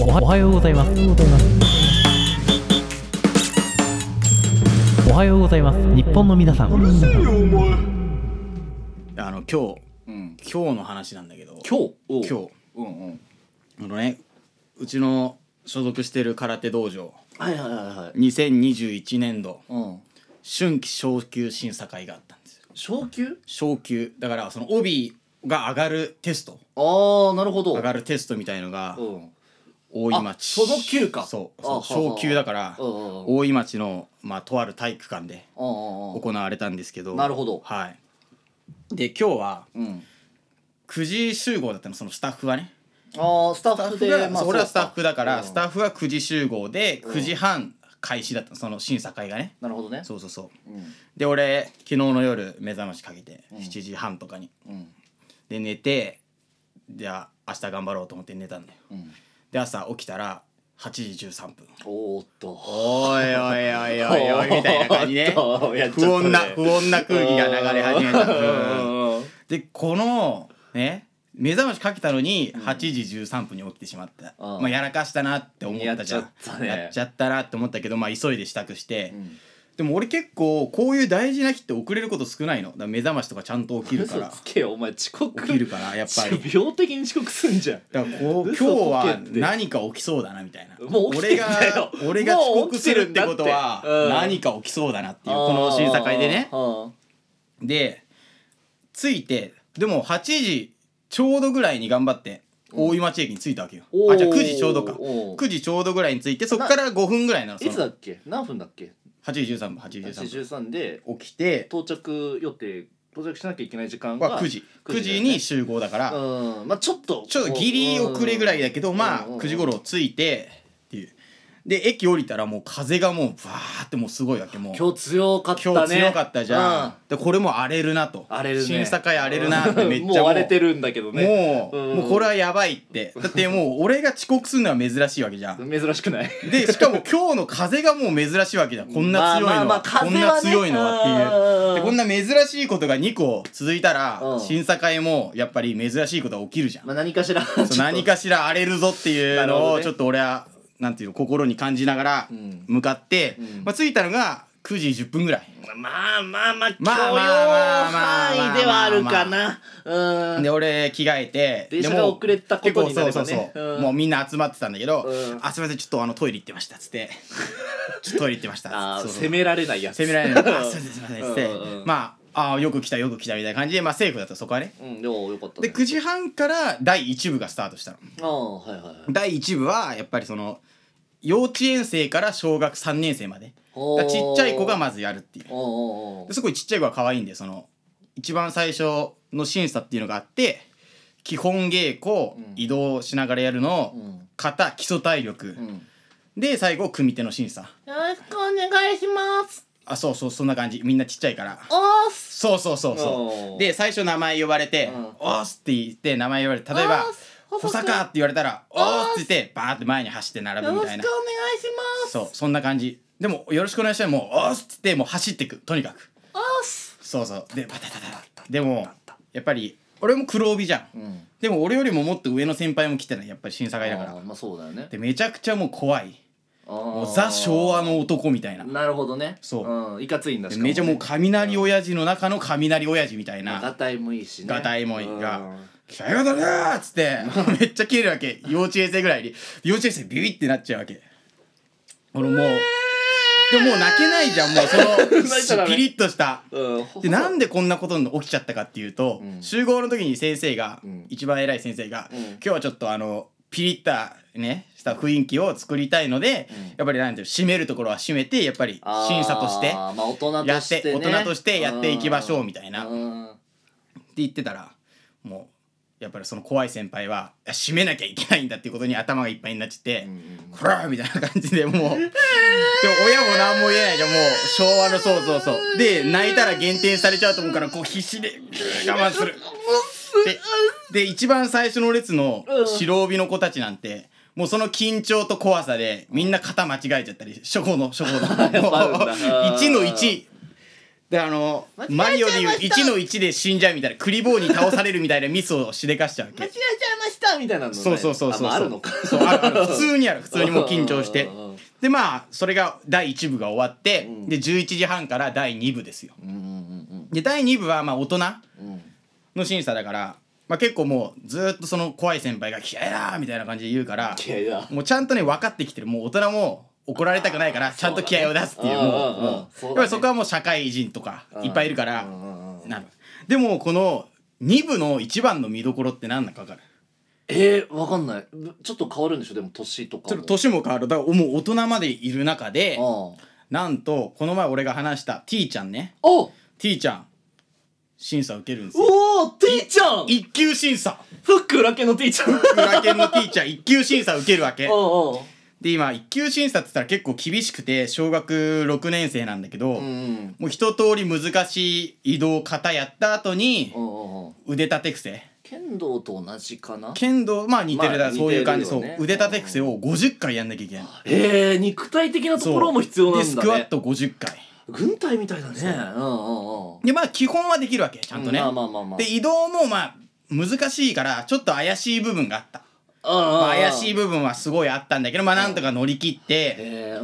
はおはようございます。おはようございます。日本の皆さん。あの今日。うん今日の話なんだけど。今日？今日。うんうん。あのねうちの所属してる空手道場。はいはいはいはい。2021年度。うん。春季昇級審査会があったんですよ。昇級？昇級。だからその帯が上がるテスト。ああなるほど。上がるテストみたいのがうん大井町。あその級か。そうあそう昇級だから大井町のまあとある体育館で行われたんですけどなるほど。はい。で今日はうん。9時集合だったのそのスタッフはね。ああスタッッフでまあ俺はスタッフだからスタッフは9時集合でうん。9時半開始だったのその審査会がね。なるほどね。そうそうそう。うん。で俺昨日の夜目覚ましかけてうん。7時半とかに。うん。で寝てじゃあ明日頑張ろうと思って寝たんだよ。うんで朝起きたら8時13分。おーっと。おいおいおいおいおいみたいな感じね。不ね。穏な不穏な空気が流れ始めた。ううん。でこのね目覚ましかけたのに8時13分に起きてしまった、うんまあやらかしたなって思ったじゃん。やっちゃったね。やっちゃったなって思ったけどまあ急いで支度して、うんでも俺結構こういう大事な日って遅れること少ないの。だから目覚ましとかちゃんと起きるから。嘘つけよ。お前遅刻。起きるからやっぱり。病的に遅刻すんじゃん。だからこう今日嘘つけはって。何か起きそうだなみたいな。もう起きてんだよ。俺が俺が遅刻するってこともうは起きてるんだってうん何か起きそうだなって。いうこの審査会でね。あで着いてでも8時ちょうどぐらいに頑張って大井町駅に着いたわけよ、おーあじゃあ9時ちょうどか。おー。9時ちょうどぐらいに着いてそっから5分ぐらいなのそいつだっけ？何分だっけ？8時13分8時13 83で分起きて到着予定到着しなきゃいけない時間がは9時。9 9時に集合だから、うん。まあちょっとちょっとギリ遅れぐらいだけどまあうん9時頃着いてで駅降りたらもう風がもうバーってもうすごいわけもう。今日強かったね。今日強かったじゃん、うん。でこれも荒れるなと。荒れるね。審査会荒れるなってめっちゃもう。荒れてるんだけどね。もう、うん。もうこれはやばいって。だってもう俺が遅刻するのは珍しいわけじゃん。珍しくない。でしかも今日の風がもう珍しいわけじゃん。こんな強いのは、まあまあまあこん風はね。な強いのはっていう。うんでこんな珍しいことが2個続いたら、うん。審査会もやっぱり珍しいことが起きるじゃん、まあ何かしら。そう何かしら荒れるぞっていう なるほどね。のをちょっと俺はなんていうの心に感じながらうん。向かって、うん。まあ、着いたのが9時10分ぐらい。まあまあまあ許容まあまあまあまあ範囲ではあるかな。うん。で俺着替えて電車が遅れたことになればねそうそうそう、うん。もうみんな集まってたんだけど「うん。あすいませんちょっとあのトイレ行ってました」っつって「ちょっとトイレ行ってました」あーそうそう。責められないやつ。責められない。あすいませんすいません」っつって、うんうんうん。まああーよく来たよく来たみたいな感じでまあセーフだったそこはね。うんでもよかったでね9時半から第1部がスタートしたの。ああはいはいはい。第1部はやっぱりその幼稚園生から小学3年生まで。だからちっちゃい子がまずやるっていう。おうおうおうですごいちっちゃい子が可愛いんでその一番最初の審査っていうのがあって基本稽古、うん。移動しながらやるの、うん。型基礎体力、うん。で最後組手の審査。よろしくお願いしますあそうそうそんな感じ。みんなちっちゃいから。おーすそうそうそうおそう。ー。で最初名前呼ばれてうん「おーす」って言って名前呼ばれて例えば「おーす保坂」って言われたら「おーす」って言ってバーって前に走って並ぶみたいな。よろしくお願いします。そうそんな感じ。でも「よろしくお願いします」もう「おーす」って言ってもう走っていく。とにかく。おーすそうそう。でバタタタタでもやっぱり俺も黒帯じゃんうんでも俺よりももっと上の先輩も来てないやっぱり審査会だからあーまあそうだよねでめちゃくちゃもう怖いももうザ昭和の男みたいな。なるほどね。そう。うんいかついんだしかめちゃもう雷親父の中の雷親父みたいな。まあガタイもいいしねガタイもいいがうん「さようだな!」っつって。めっちゃ切れるわけ。幼稚園生ぐらいに。幼稚園生ビビってなっちゃうわけ。俺もうでももう泣けないじゃん。もうそのピリッとした。うん。でなんでこんなことに起きちゃったかっていうと、うん。集合の時に先生が、うん。一番偉い先生が、うん。今日はちょっとあのピリッたねした雰囲気を作りたいので、うん。やっぱりなんていうの締めるところは締めてやっぱり審査としてまあ大人やっとしててね大人としてやっていきましょうみたいな。ってうん言ってたらもうやっぱりその怖い先輩はいや締めなきゃいけないんだっていうことに頭がいっぱいになっちゃってうんうん「こら!」みたいな感じでもうでも親も何も言えないじゃんもう昭和のそうそうそう。で泣いたら減点されちゃうと思うからこう必死で我慢する でで一番最初の列の白帯の子たちなんてもうその緊張と怖さでみんな型間違えちゃったり初歩の初歩の。ぱあるんだ。1の1であのマリオでいう1の1で死んじゃうみたいなクリボーに倒されるみたいなミスをしでかしちゃうわけ。間違えちゃいましたみたいなのね。そうそうそうそうあ,、まあ、あるのか。そうあるある。普通にある。普通にもう緊張して。うんうんうんでまあそれが第1部が終わって、うん。で11時半から第2部ですよ。うんうんで第2部はまあ大人。うんうんの審査だから、まあ、結構もうずーっとその怖い先輩が「気合いだ!」みたいな感じで言うから気合いだ。もうちゃんとね分かってきてる。もう大人も怒られたくないからちゃんと気合を出すっていうもうやっぱりそこはもう社会人とかいっぱいいるからなる。でもこの2部の一番の見どころって何だか分かる？えー、わかんない。ぶちょっと変わるんでしょ？でも年とか年も。変わるだからもう大人までいる中であなんとこの前俺が話した T ちゃんね T ちゃん審査受けるんですよ。おー T ちゃん一級審査。フック裏系の T ちゃん裏剣の T ちゃん一級審査受けるわけ。で今一級審査って言ったら結構厳しくて小学6年生なんだけど、うんうん。もう一通り難しい移動型やった後に腕立て伏せ。剣道と同じかな？剣道まあ似てるだ、まあそういう感じ、そう。似てるよね腕立て伏せを50回やんなきゃいけない。へえ肉体的なところも必要なんだね。でスクワット50回軍隊みたいだね。う。んうんうん。でまあ基本はできるわけちゃんとね、まあまあまあまあ。で移動もまあ難しいからちょっと怪しい部分があった、怪しいい部分はすごいあったんだけどまあなんとか乗り切って。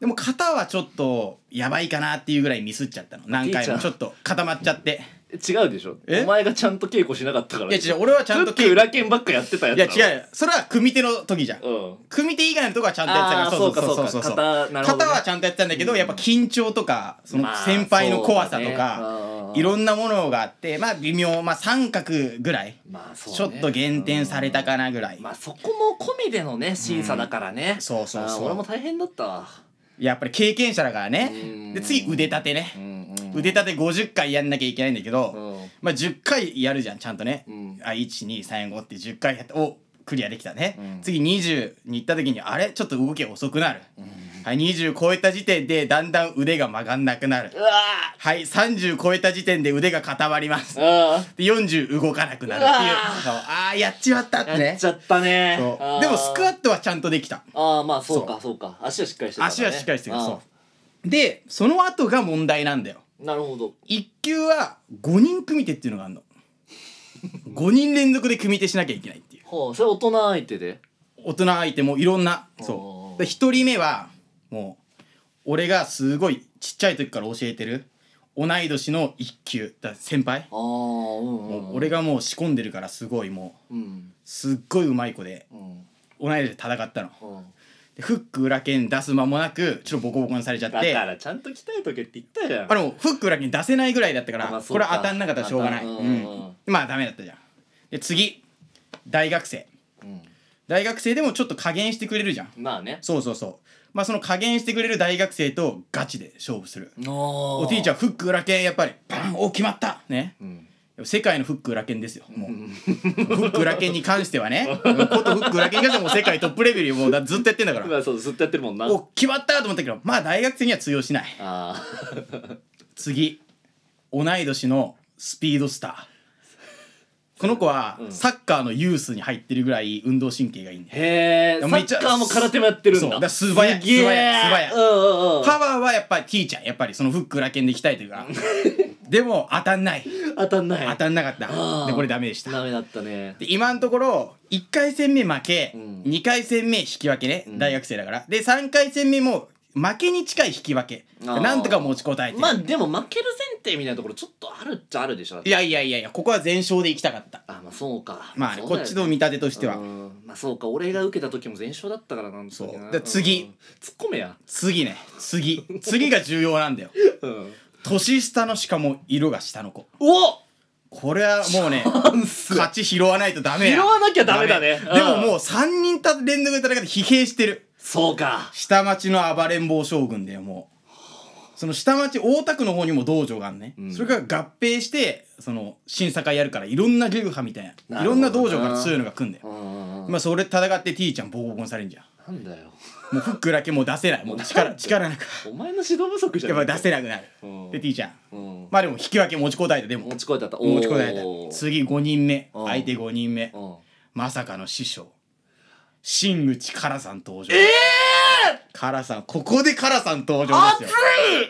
でも肩はちょっとやばいかなっていうぐらいミスっちゃったの。何回もちょっと固まっちゃって違うでしょ。え？お前がちゃんと稽古しなかったから。いや違う。俺はちゃんとフック裏剣ばっかやってたやついや違う。よそれは組手の時じゃん。うん。組手以外のとこはちゃんとやってたからそうかそうか。肩なるほどね。肩はちゃんとやってたんだけど、うん。やっぱ緊張とかそのまあ先輩の怖さとそうだか、ねいろんなものがあってまあ微妙。まあ三角ぐらい、まあそうね。ちょっと減点されたかなぐらい、まあそこも込みでのね審査だからね。そうそうそう。あー俺も大変だったわ。やっぱり経験者だからね。うん。で次腕立てね腕立て50回やんなきゃいけないんだけど、うん。まあ10回やるじゃんちゃんとね、うん。あ1235って10回やっておクリアできたね、うん。次20に行った時にあれ？ちょっと動き遅くなる、はい20超えた時点でだんだん腕が曲がんなくなる。うわはい30超えた時点で腕が固まります。で40動かなくなるっていう。うわそう。あーやっちまったってやっちゃったね。そう。でもスクワットはちゃんとできた。ああまあそうそかそうか。足はしっかりしてたからね。足はしっかりしてるそう。でその後が問題なんだよなるほど。1級は5人組手っていうのがあるの。5人連続で組手しなきゃいけないっていう。ほうそれ大人相手で？大人相手もいろんなおそー。うで1人目はもう俺がすごいちっちゃい時から教えてる同い年の1級だ先輩。ああうんうん俺がもう仕込んでるからすごいもうん。うすっごいうまい子でうん。同い年で戦ったの。うん。でフック裏剣出す間もなくちょっとボコボコにされちゃっだてからちゃんと鍛えとけって言ったじゃん。あれもうフック裏剣出せないぐらいだったから、まあそうか。これは当たんなかったらしょうがない、うんうんうん。ん、まあダメだったじゃん。で次。大学生。うん。大学生でもちょっと加減してくれるじゃん。まあね。そうそうそう。まあその加減してくれる大学生とガチで勝負する。おおティーチャーフック裏剣やっぱりバンお決まった。ね。うん世界のフック裏剣ですよ。もう。フック裏剣に関してはね。ことフック裏剣に関してはもう世界トップレベルよ。もうだずっとやってんだから。まあそうずっとやってるもんな。お決まったと思ったけどまあ大学生には通用しない。あ次。同い年のスピードスター。この子はうん。サッカーのユースに入ってるぐらい運動神経がいいんあだよ。へえサッカーも空手もやってるんだ。そう。だ素早い。素早い。素早いパワーはやっぱり T ちゃん。やっぱりそのフック裏剣で鍛えてるから でも当たんない。当たんない。当たんなかった。でこれダメでした。ダメだったね。で今のところ1回戦目負け、うん。2回戦目引き分けね、うん。大学生だから。で3回戦目も負けに近い引き分け。なんとか持ちこたえてる。まあでも負ける前提みたいなところちょっとあるっちゃあるでしょいやいやいやいやここは全勝でいきたかった。あまあそうか。まあねね。こっちの見立てとしては。うん。まあそうか。俺が受けた時も全勝だったからなんそう。次。うん。突っ込めや。次ね。次。次が重要なんだよ。うん年下のしかも色が下の子。おこれはもうね勝ち拾わないとダメや。拾わなきゃダメだね。でもうん。もう3人た連続で戦って疲弊してる。そうか。下町の暴れん坊将軍だよもう。その下町大田区の方にも道場があるね、うん。それが合併してその審査会やるからいろんな流派みたいな。ないろんな道場から強いのが来んだよ。まあそれ戦って T ちゃんボコボコにされんじゃん。なんだよもうフックだけもう出せない。もう力力なく。お前の指導不足じゃんやっぱ出せなくなる。うん。で T ちゃんうん。まあでも引き分け持ちこたえたでも。持ちこえたった持ちこたえおー。た次5人目。うん。相手5人目。うん。まさかの師匠。新口カラさん登場。ええカラさん。ここでカラさん登場ですよ。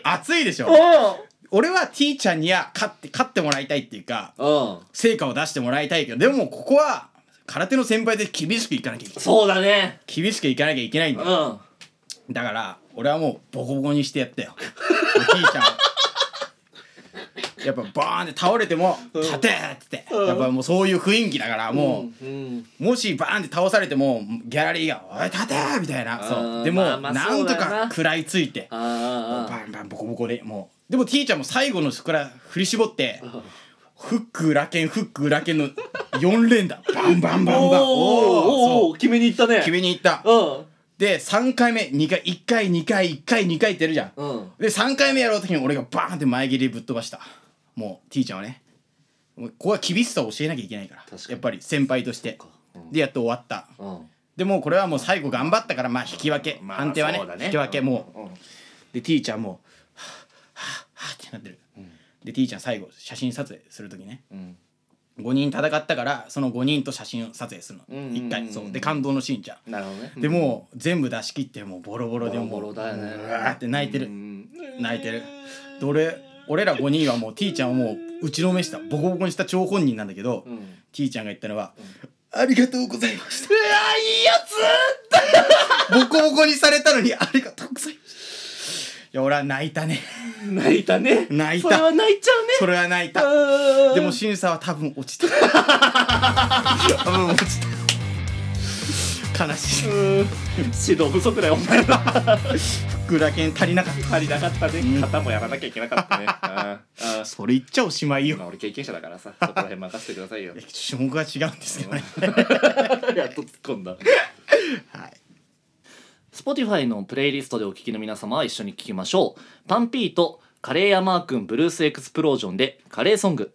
熱い！でしょ？ー、俺は T ちゃんには勝って勝ってもらいたいっていうかうん。成果を出してもらいたいけどでもここは空手の先輩で厳しくいかなきゃいけない。そうだね。厳しくいかなきゃいけないんうだよ。ん。だから俺はもうボコボコにしてやったよ。T ちゃんを。やっぱバーンって倒れても「立て!」って言って。やっぱもうそういう雰囲気だからもう、うんもしバーンって倒されてもギャラリーが「おい立て!」みたいな。あそーうでも、まあまあなんとそうだよな。か食らいついて。あバンバンボコボコでもう。でも T ちゃんも最後のそこから振り絞ってフック裏剣フック裏剣の4連打。バンバンバンバン。おーお決めに行ったね決めに行ったうんで3回目2回1回2回1回2回ってやるじゃんうんで3回目やろうときに俺がバーンって前蹴りぶっ飛ばしたもう T ちゃんはねもうここは厳しさを教えなきゃいけないからやっぱり先輩としてうんでやっと終わったうんでもうこれはもう最後頑張ったからまあ引き分け、まあ判定はねね引き分けもう、うんで T ちゃんもはぁはぁはぁってなってる、で T ちゃん最後写真撮影する時ね。うん。5人戦ったからその5人と写真撮影するの、うんうんうん一回。そう。で感動のシーンじゃん、なるほどね。でもう全部出し切ってもうボロボロでもうボロボロだよね。うわーって泣いてる、うん泣いてる。で俺俺ら5人はもう T ちゃんをもう打ちのめした。ボコボコにした張本人なんだけど、うん。T ちゃんが言ったのは、ありがとうございました。うわいいやつボコボコにされたのにありがとうございましたいや俺は泣いたね。泣いたね。泣いた。それは泣いちゃうね。それは泣いた。うん。でも審査は多分落ちた。多分落ちた。悲しい。うん。指導不足だよお前ら福田健足りなかった。足りなかったね。うん。肩もやらなきゃいけなかったね。あーあーそれ言っちゃおしまいよ。まあ俺経験者だからさ。そこら辺任せてくださいよ。種目が違うんですけどね。やっと突っ込んだ。はい Spotify のプレイリストでお聴きの皆様は一緒に聴きましょう。パンピーとカレーヤマー君ブルースエクスプロージョンでカレーソング。